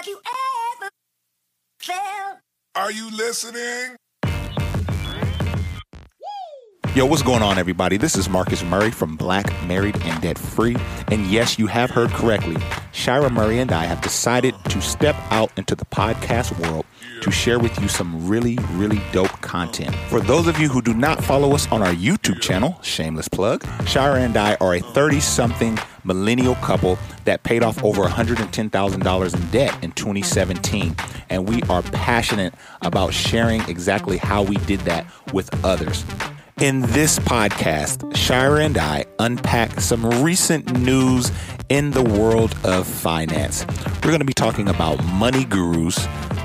Have you ever felt? Are you listening? Yo, what's going on, everybody? This is Marcus Murray from Black, Married, and Debt Free. And yes, you have heard correctly. Shira Murray and I have decided to step out into the podcast world to share with you some really, really dope content. For those of you who do not follow us on our YouTube channel, shameless plug, Shira and I are a 30 something millennial couple that paid off over $110,000 in debt in 2017. And we are passionate about sharing exactly how we did that with others. In this podcast, Shira and I unpack some recent news in the world of finance. We're going to be talking about money gurus,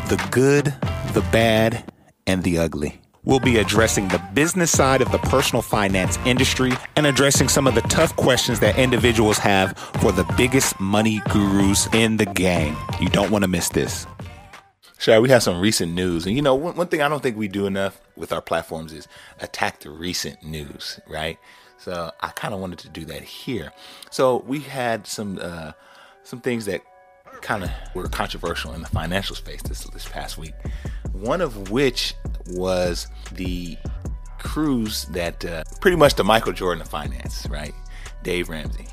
the good, the bad, and the ugly. We'll be addressing the business side of the personal finance industry and addressing some of the tough questions that individuals have for the biggest money gurus in the game. You don't want to miss this. Sure, we have some recent news. And you know, one, one thing I don't think we do enough with our platforms is attack the recent news, right? So I kind of wanted to do that here. So we had some uh, some things that kind of were controversial in the financial space this this past week. One of which was the cruise that uh, pretty much the Michael Jordan of finance, right? Dave Ramsey.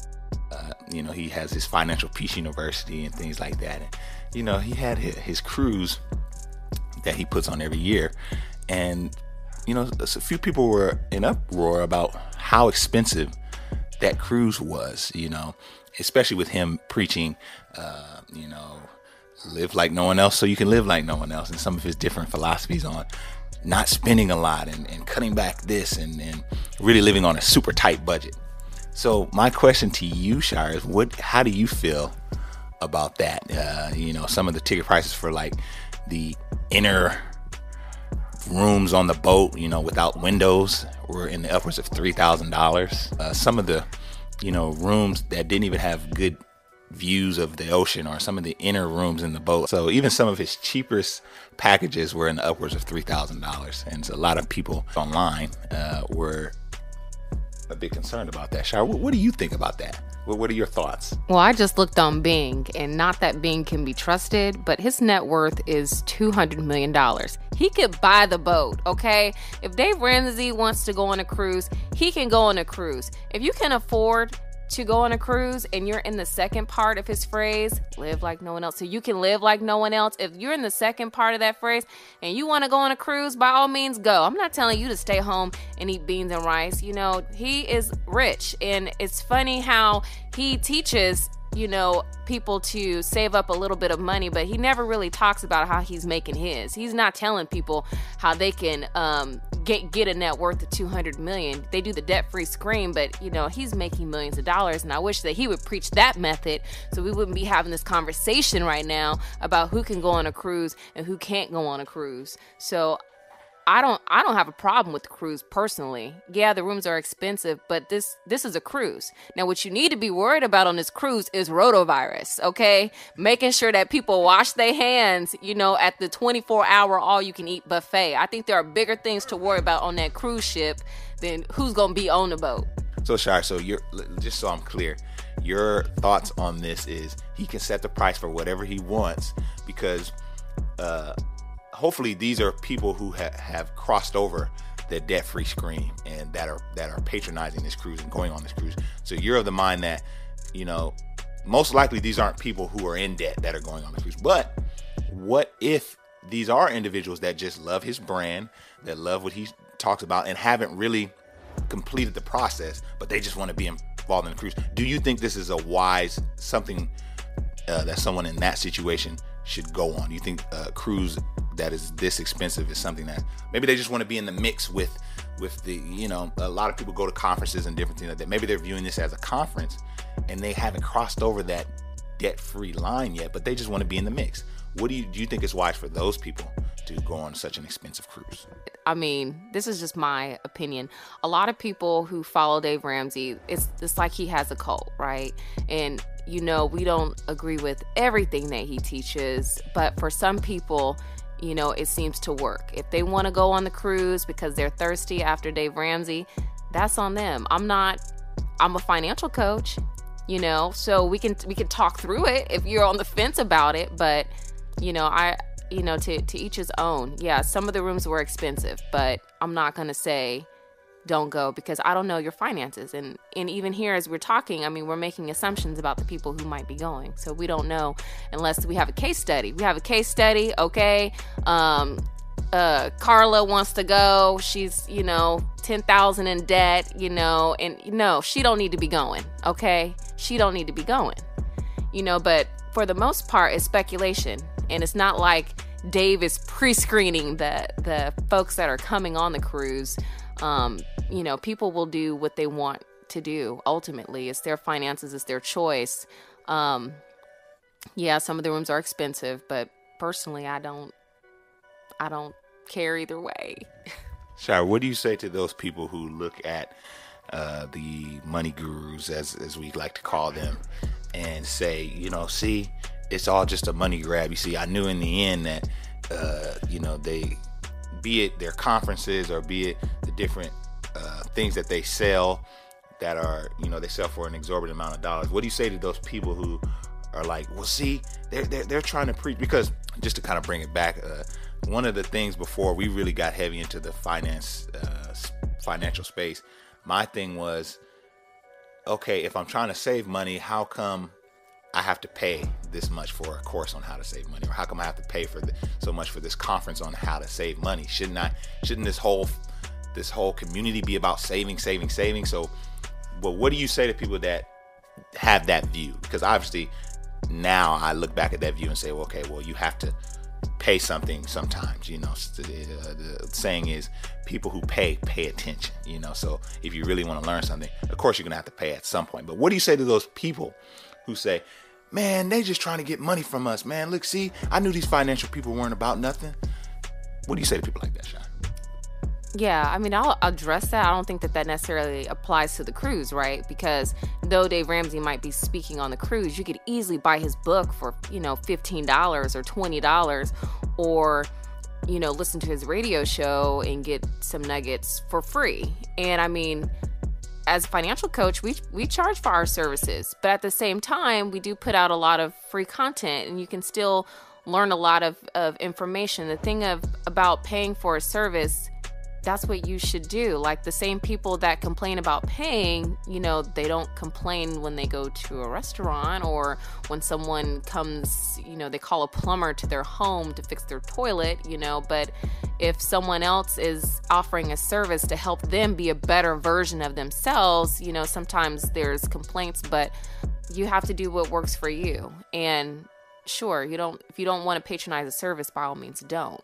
Uh, you know, he has his financial peace university and things like that. And, you know, he had his, cruise that he puts on every year, and you know, a few people were in uproar about how expensive that cruise was. You know, especially with him preaching, uh, you know, live like no one else so you can live like no one else, and some of his different philosophies on not spending a lot and, and cutting back this and, and really living on a super tight budget. So my question to you, Shira, is what? How do you feel about that? Uh, you know, some of the ticket prices for like the inner rooms on the boat, you know, without windows, were in the upwards of three thousand uh, dollars. Some of the, you know, rooms that didn't even have good views of the ocean, or some of the inner rooms in the boat. So even some of his cheapest packages were in the upwards of three thousand dollars, and a lot of people online uh, were a bit concerned about that. Shira, what, what do you think about that? What, what are your thoughts? Well, I just looked on Bing, and not that Bing can be trusted, but his net worth is $200 million. He could buy the boat, okay? If Dave Ramsey wants to go on a cruise, he can go on a cruise. If you can afford to go on a cruise and you're in the second part of his phrase, live like no one else. So you can live like no one else. If you're in the second part of that phrase and you want to go on a cruise, by all means go. I'm not telling you to stay home and eat beans and rice. You know, he is rich. And it's funny how he teaches you know, people to save up a little bit of money, but he never really talks about how he's making his. He's not telling people how they can um, get get a net worth of 200 million. They do the debt-free scream, but you know, he's making millions of dollars and I wish that he would preach that method so we wouldn't be having this conversation right now about who can go on a cruise and who can't go on a cruise. So I don't I don't have a problem with the cruise personally. Yeah, the rooms are expensive, but this this is a cruise. Now what you need to be worried about on this cruise is rotavirus, okay? Making sure that people wash their hands, you know, at the 24-hour all you can eat buffet. I think there are bigger things to worry about on that cruise ship than who's going to be on the boat. So Shira, so you're just so I'm clear, your thoughts on this is he can set the price for whatever he wants because uh hopefully these are people who ha- have crossed over the debt-free scream and that are that are patronizing this cruise and going on this cruise. So you're of the mind that you know most likely these aren't people who are in debt that are going on the cruise. But what if these are individuals that just love his brand, that love what he talks about, and haven't really completed the process, but they just want to be involved in the cruise? Do you think this is a wise something uh, that someone in that situation should go on? You think a cruise that is this expensive is something that maybe they just want to be in the mix with with the you know a lot of people go to conferences and different things like that maybe they're viewing this as a conference and they haven't crossed over that debt free line yet but they just want to be in the mix what do you do you think is wise for those people to go on such an expensive cruise I mean, this is just my opinion. A lot of people who follow Dave Ramsey, it's it's like he has a cult, right? And you know, we don't agree with everything that he teaches, but for some people, you know, it seems to work. If they want to go on the cruise because they're thirsty after Dave Ramsey, that's on them. I'm not I'm a financial coach, you know, so we can we can talk through it if you're on the fence about it, but you know, I you know, to to each his own. Yeah, some of the rooms were expensive, but I'm not gonna say don't go because I don't know your finances. And and even here as we're talking, I mean, we're making assumptions about the people who might be going. So we don't know unless we have a case study. We have a case study, okay? Um uh Carla wants to go. She's, you know, 10,000 in debt, you know, and no, she don't need to be going, okay? She don't need to be going. You know, but for the most part it's speculation and it's not like Dave is pre-screening the the folks that are coming on the cruise. Um, you know, people will do what they want to do. Ultimately, it's their finances, it's their choice. Um, yeah, some of the rooms are expensive, but personally, I don't, I don't care either way. Shira, what do you say to those people who look at uh, the money gurus, as as we like to call them, and say, you know, see, it's all just a money grab. You see, I knew in the end that, uh, you know, they, be it their conferences or be it the different uh, things that they sell that are, you know, they sell for an exorbitant amount of dollars. What do you say to those people who are like, well, see, they're they're, they're trying to preach because just to kind of bring it back, uh, one of the things before we really got heavy into the finance uh, financial space, my thing was, okay, if I'm trying to save money, how come I have to pay this much for a course on how to save money, or how come I have to pay for the, so much for this conference on how to save money? Shouldn't I? Shouldn't this whole this whole community be about saving, saving, saving? So, well, what do you say to people that have that view? Because obviously, now I look back at that view and say, well, okay, well, you have to pay something sometimes. You know, the, saying is, people who pay pay attention. You know, so if you really want to learn something, of course you're gonna have to pay at some point. But what do you say to those people who say, man, they just trying to get money from us, man. Look, see, I knew these financial people weren't about nothing. What do you say to people like that, Sean? Yeah, I mean, I'll address that. I don't think that that necessarily applies to the cruise, right? Because though Dave Ramsey might be speaking on the cruise, you could easily buy his book for, you know, $15 or $20 or, you know, listen to his radio show and get some nuggets for free. And I mean, as a financial coach, we we charge for our services, but at the same time, we do put out a lot of free content, and you can still learn a lot of, of information. The thing of about paying for a service that's what you should do. Like the same people that complain about paying, you know, they don't complain when they go to a restaurant or when someone comes, you know, they call a plumber to their home to fix their toilet, you know, but if someone else is offering a service to help them be a better version of themselves, you know, sometimes there's complaints, but you have to do what works for you. And sure, you don't if you don't want to patronize a service by all means don't.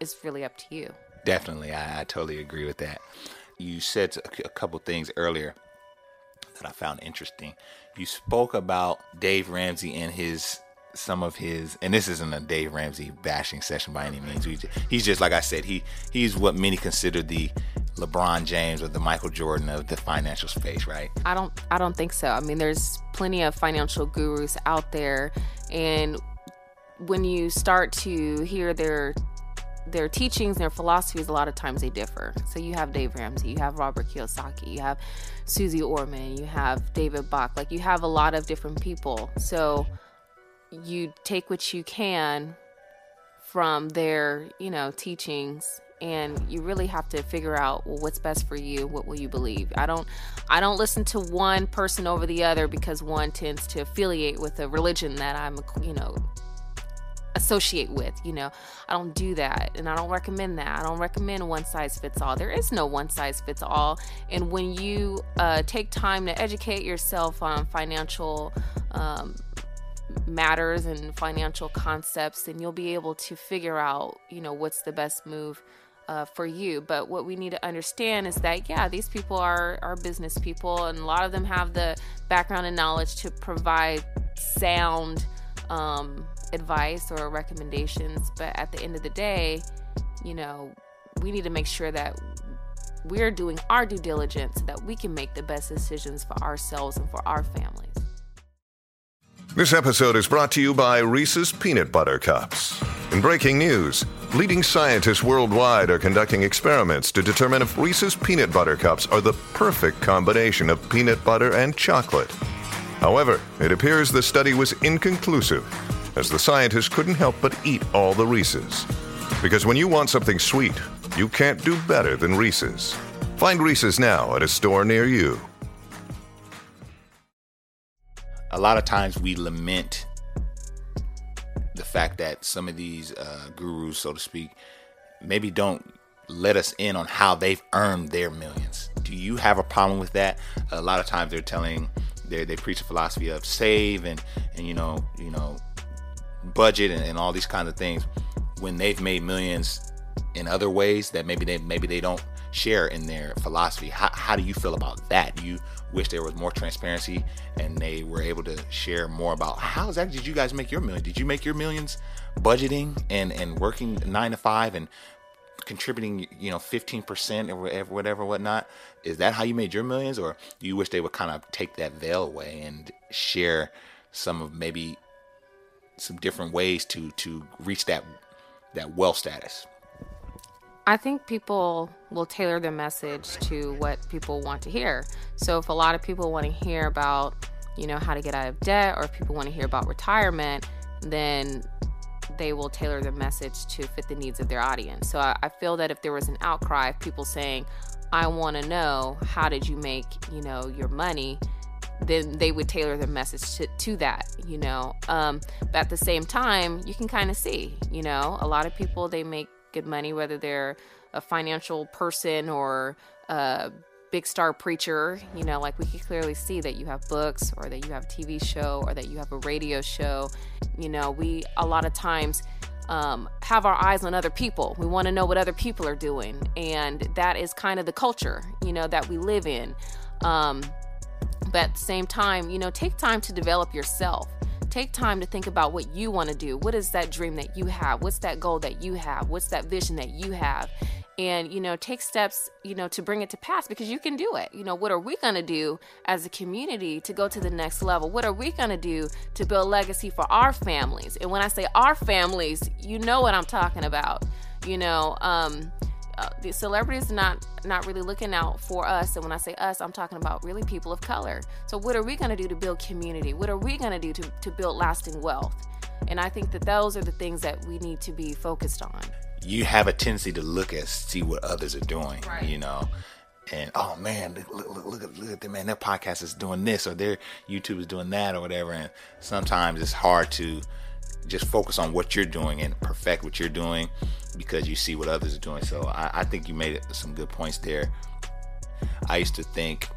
It's really up to you. Definitely, I, I totally agree with that. You said a, couple things earlier that I found interesting. You spoke about Dave Ramsey and his some of his and this isn't a Dave Ramsey bashing session by any means. He's just like I said, he he's what many consider the LeBron James or the Michael Jordan of the financial space, right? I don't I don't think so. I mean, there's plenty of financial gurus out there and when you start to hear their their teachings their philosophies a lot of times they differ. So you have dave ramsey you have robert kiyosaki you have suze orman you have david bach. Like you have a lot of different people. So you take what you can from their you know teachings and you really have to figure out well, what's best for you? What will you believe? I don't i don't listen to one person over the other because one tends to affiliate with a religion that i'm you know associate with. You know, I don't do that and I don't recommend that. I don't recommend one size fits all. There is no one size fits all. And when you uh, take time to educate yourself on financial um, matters and financial concepts, then you'll be able to figure out, you know, what's the best move. Uh, for you. But what we need to understand is that, yeah, these people are, are business people, and a lot of them have the background and knowledge to provide sound um, advice or recommendations, but at the end of the day, you know, we need to make sure that we're doing our due diligence so that we can make the best decisions for ourselves and for our families. This episode is brought to you by Reese's Peanut Butter Cups. In breaking news, leading scientists worldwide are conducting experiments to determine if Reese's Peanut Butter Cups are the perfect combination of peanut butter and chocolate. However, it appears the study was inconclusive as the scientists couldn't help but eat all the Reese's. Because when you want something sweet, you can't do better than Reese's. Find Reese's now at a store near you. A lot of times we lament the fact that some of these uh, gurus, so to speak, maybe don't let us in on how they've earned their millions. Do you have a problem with that? A lot of times they're telling they they preach a philosophy of save and and you know you know budget and, and all these kinds of things when they've made millions in other ways that maybe they maybe they don't share in their philosophy. How, how do you feel about that? Do you wish there was more transparency and they were able to share more about how exactly did you guys make your million? Did you make your millions budgeting and and working nine to five and contributing, you know, 15% or whatever, whatever, whatnot. Is that how you made your millions? Or do you wish they would kind of take that veil away and share some of maybe some different ways to, to reach that, that wealth status? I think people will tailor their message to what people want to hear. So if a lot of people want to hear about, you know, how to get out of debt or if people want to hear about retirement, then they will tailor the message to fit the needs of their audience. So I, I feel that if there was an outcry of people saying, I want to know how did you make, you know, your money, then they would tailor their message to, to that, you know. Um, but at the same time, you can kind of see, you know, a lot of people they make good money, whether they're a financial person or a big star preacher, you know, like we can clearly see that you have books or that you have a TV show or that you have a radio show. You know, we a lot of times um, have our eyes on other people. We want to know what other people are doing. And that is kind of the culture, you know, that we live in. Um, but at the same time, you know, take time to develop yourself. Take time to think about what you want to do. What is that dream that you have? What's that goal that you have? What's that vision that you have? And you know take steps you know to bring it to pass because you can do it. You know what are we going to do as a community to go to the next level? What are we going to do to build legacy for our families? And when i say our families you know what i'm talking about. You know um uh, the celebrities not not really looking out for us. And when i say us i'm talking about really people of color. So what are we going to do to build community? What are we going to do to, to build lasting wealth? And i think that those are the things that we need to be focused on you have a tendency to look at see what others are doing, right. you know. And oh man, look, look, look, at look at them man, their podcast is doing this or their YouTube is doing that or whatever. And sometimes it's hard to just focus on what you're doing and perfect what you're doing because you see what others are doing. So I, I think you made some good points there. I used to think,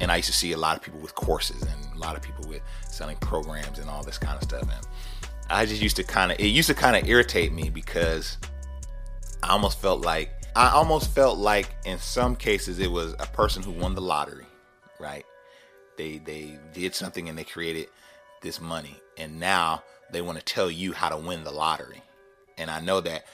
and I used to see a lot of people with courses and a lot of people with selling programs and all this kind of stuff. And I just used to kind of it used to kind of irritate me because I almost felt like I almost felt like in some cases it was a person who won the lottery, right? They they did something and they created this money and now they want to tell you how to win the lottery. And I know that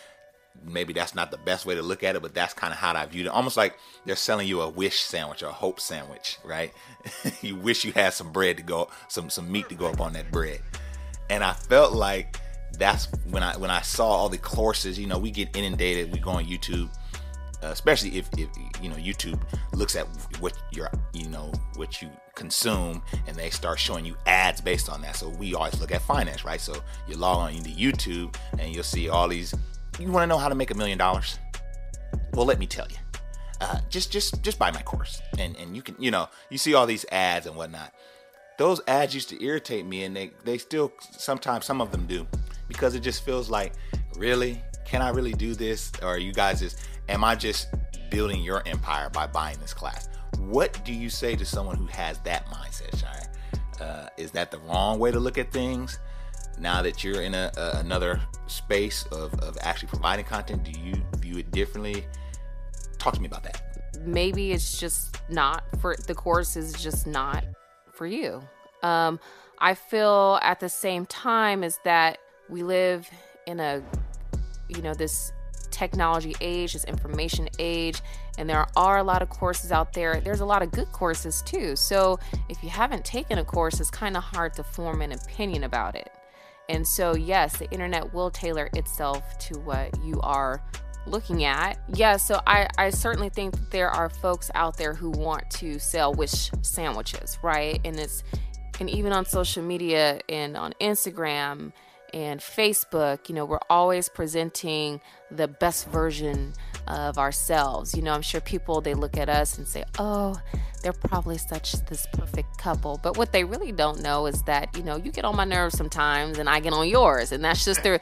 maybe that's not the best way to look at it, but that's kind of how I viewed it. Almost like they're selling you a wish sandwich or a hope sandwich, right? you wish you had some bread to go, some some meat to go up on that bread and I felt like that's when I when I saw all the courses. You know, we get inundated. We go on YouTube, uh, especially if, if you know YouTube looks at what you're you know what you consume, and they start showing you ads based on that. So we always look at finance, right? So you log on into YouTube, and you'll see all these. You want to know how to make a million dollars? Well, let me tell you. Uh, just just just buy my course, and and you can you know you see all these ads and whatnot those ads used to irritate me and they, they still sometimes some of them do because it just feels like really? Can i really do this? Or you guys just am i just building your empire by buying this class? What do you say to someone who has that mindset shire? Uh, is that the wrong way to look at things? Now that you're in a, a, another space of, of actually providing content do you view it differently? Talk to me about that. Maybe it's just not for the course is just not for you. Um, I feel at the same time is that we live in a, you know, this technology age, this information age, and there are a lot of courses out there. There's a lot of good courses too. So if you haven't taken a course, it's kind of hard to form an opinion about it. And so, yes, the internet will tailor itself to what you are looking at. Yeah, so I, I certainly think that there are folks out there who want to sell wish sandwiches, right? And it's and even on social media and on Instagram and Facebook, you know, we're always presenting the best version of ourselves. You know, I'm sure people they look at us and say, "Oh, they're probably such this perfect couple." But what they really don't know is that, you know, you get on my nerves sometimes and I get on yours, and that's just the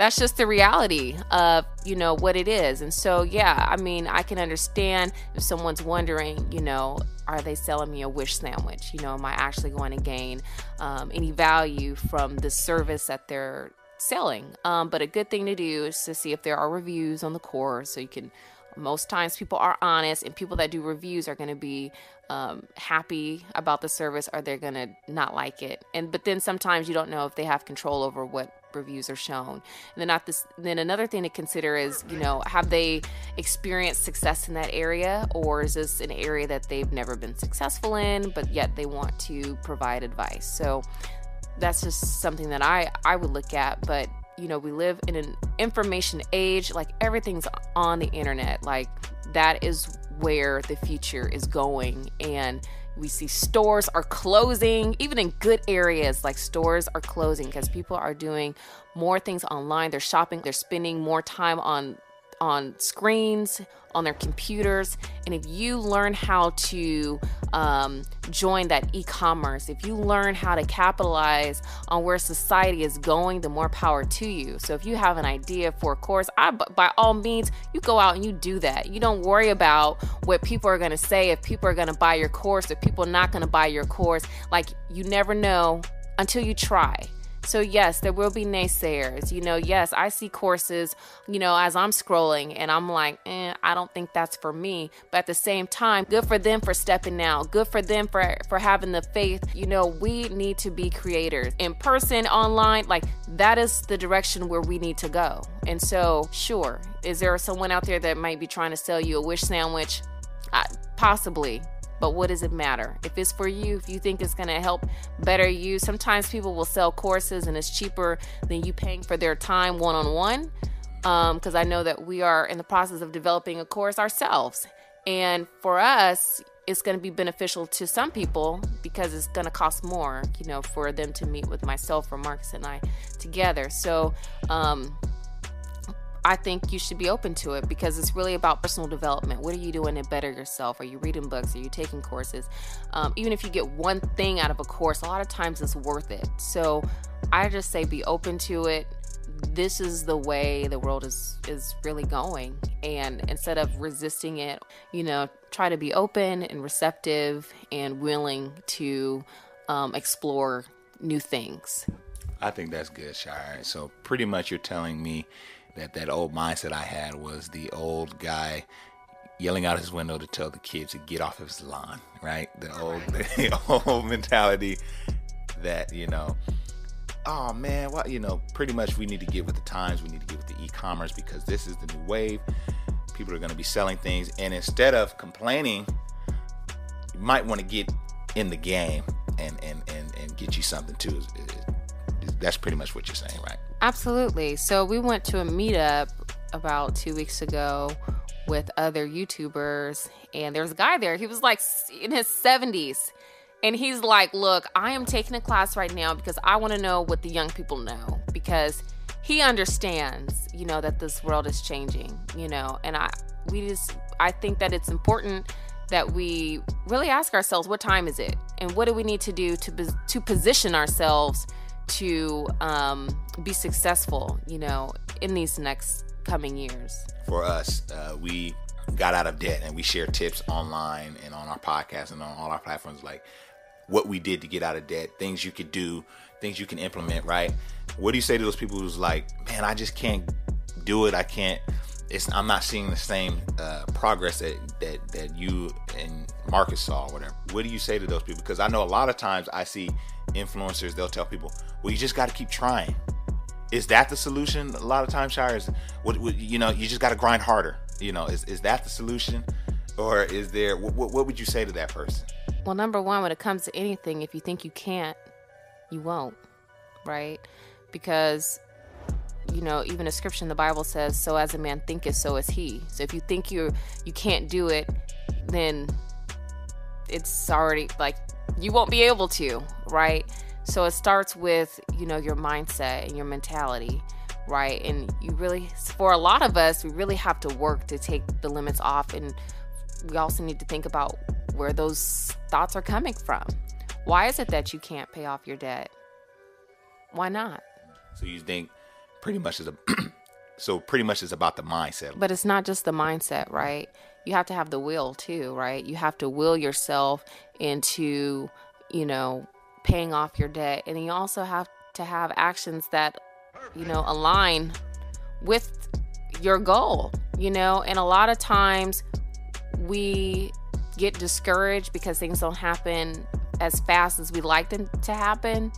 that's just the reality of you know what it is. And so yeah i mean i can understand if someone's wondering you know are they selling me a wish sandwich? You know am i actually going to gain um, any value from the service that they're selling? Um, but a good thing to do is to see if there are reviews on the course so you can most times people are honest and people that do reviews are going to be um, happy about the service or they're going to not like it. And but then sometimes you don't know if they have control over what reviews are shown. And then not this then another thing to consider is, you know, have they experienced success in that area or is this an area that they've never been successful in but yet they want to provide advice. So that's just something that I I would look at, but you know, we live in an information age, like everything's on the internet. Like that is where the future is going and we see stores are closing, even in good areas, like stores are closing because people are doing more things online. They're shopping, they're spending more time on on screens, on their computers. And if you learn how to um, join that e commerce, if you learn how to capitalize on where society is going, the more power to you. So if you have an idea for a course, I, by all means, you go out and you do that. You don't worry about what people are going to say, if people are going to buy your course, if people are not going to buy your course. Like, you never know until you try. So, yes, there will be naysayers. You know, yes, I see courses, you know, as I'm scrolling and I'm like, eh, I don't think that's for me. But at the same time, good for them for stepping out. Good for them for, for having the faith. You know, we need to be creators in person, online. Like, that is the direction where we need to go. And so, sure, is there someone out there that might be trying to sell you a wish sandwich? Uh, possibly but what does it matter? If it's for you, if you think it's going to help better you, sometimes people will sell courses and it's cheaper than you paying for their time one on one. Because I know that we are in the process of developing a course ourselves. And for us, it's going to be beneficial to some people because it's going to cost more, you know, for them to meet with myself or Marcus and I together. So, um, I think you should be open to it because it's really about personal development. What are you doing to better yourself? Are you reading books? Are you taking courses? Um, even if you get one thing out of a course, a lot of times it's worth it. So I just say be open to it. This is the way the world is is really going, and instead of resisting it, you know, try to be open and receptive and willing to um, explore new things. I think that's good, Shira. So pretty much, you're telling me that that old mindset I had was the old guy yelling out his window to tell the kids to get off his lawn, right? The old the old mentality that, you know, oh man, well, you know, pretty much we need to get with the times, we need to get with the e-commerce because this is the new wave. People are going to be selling things and instead of complaining, you might want to get in the game and and and, and get you something too. That's pretty much what you're saying, right? Absolutely. So we went to a meetup about two weeks ago with other YouTubers, and there was a guy there. He was like in his 70s. And he's like, Look, I am taking a class right now because I want to know what the young people know because he understands, you know, that this world is changing, you know, and I, we just, I think that it's important that we really ask ourselves, what time is it? And what do we need to do to, to position ourselves to um, be successful, you know, in these next coming years? For us, uh, we got out of debt and we share tips online and on our podcast and on all our platforms, like what we did to get out of debt, things you could do, things you can implement, right? What do you say to those people who's like, man, I just can't do it. I can't. It's, I'm not seeing the same uh, progress that, that that you and Marcus saw, or whatever. What do you say to those people? Because I know a lot of times I see influencers, they'll tell people, well, you just got to keep trying. Is that the solution? A lot of times, Shires, what, what you know, you just got to grind harder. You know, is, is that the solution? Or is there, what, what would you say to that person? Well, number one, when it comes to anything, if you think you can't, you won't, right? Because, you know, even a scripture in the Bible says, so as a man thinketh, so is he. So if you think you you can't do it, then it's already like you won't be able to, right? So it starts with, you know, your mindset and your mentality, right? And you really, for a lot of us, we really have to work to take the limits off. And we also need to think about where those thoughts are coming from. Why is it that you can't pay off your debt? Why not? So you think pretty much is a so pretty much is about the mindset. But it's not just the mindset, right? You have to have the will too, right? You have to will yourself into, you know, paying off your debt. And you also have to have actions that, you know, align with your goal, you know? And a lot of times we get discouraged because things don't happen as fast as we like them to happen.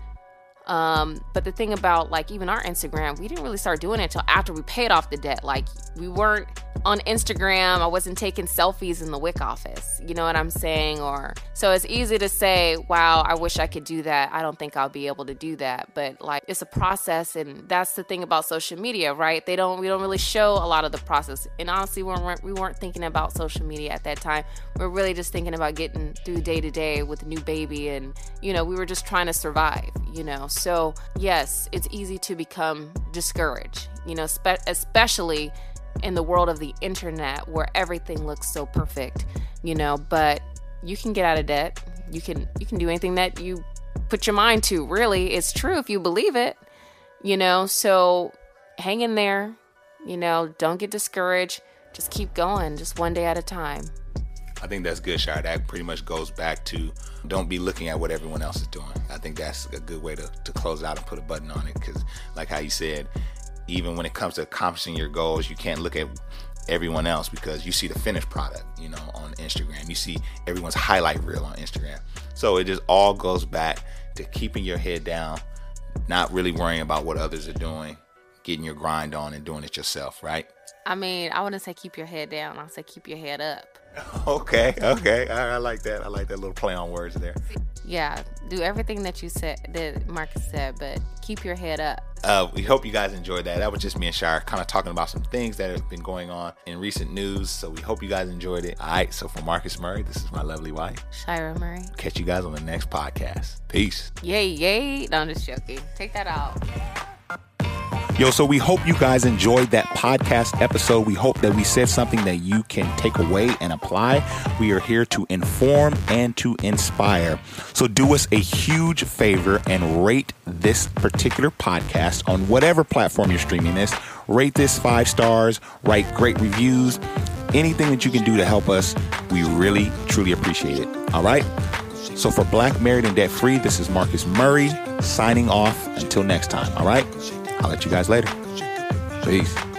Um, but the thing about like even our Instagram, we didn't really start doing it until after we paid off the debt. Like we weren't on Instagram, I wasn't taking selfies in the WIC office. You know what I'm saying? Or so it's easy to say, wow, I wish I could do that. I don't think I'll be able to do that. But like it's a process and that's the thing about social media, right? They don't we don't really show a lot of the process. And honestly, we weren't we weren't thinking about social media at that time. We are really just thinking about getting through day to day with a new baby and you know, we were just trying to survive, you know. So, yes, it's easy to become discouraged, you know, spe- especially in the world of the internet where everything looks so perfect, you know, but you can get out of debt. You can you can do anything that you put your mind to. Really, it's true if you believe it. You know, so hang in there. You know, don't get discouraged. Just keep going, just one day at a time. I think that's good, Shira. That pretty much goes back to don't be looking at what everyone else is doing. I think that's a good way to, to close out and put a button on it because, like how you said, even when it comes to accomplishing your goals, you can't look at everyone else because you see the finished product, you know, on Instagram. You see everyone's highlight reel on Instagram. So it just all goes back to keeping your head down, not really worrying about what others are doing, getting your grind on and doing it yourself, right? I mean, I wouldn't say keep your head down. I'll say keep your head up. Okay, okay. I, I like that. I like that little play on words there. Yeah, do everything that you said, that Marcus said, but keep your head up. Uh, we hope you guys enjoyed that. That was just me and Shira kind of talking about some things that have been going on in recent news. So we hope you guys enjoyed it. All right. So for Marcus Murray, this is my lovely wife, Shira Murray. Catch you guys on the next podcast. Peace. Yay, yay. No, I'm just joking. Take that out. Yo, so we hope you guys enjoyed that podcast episode. We hope that we said something that you can take away and apply. We are here to inform and to inspire. So do us a huge favor and rate this particular podcast on whatever platform you're streaming this. Rate this five stars, write great reviews, anything that you can do to help us. We really, truly appreciate it. All right. So for Black Married and Debt Free, this is Marcus Murray signing off until next time. All right. I'll let you guys later. Peace.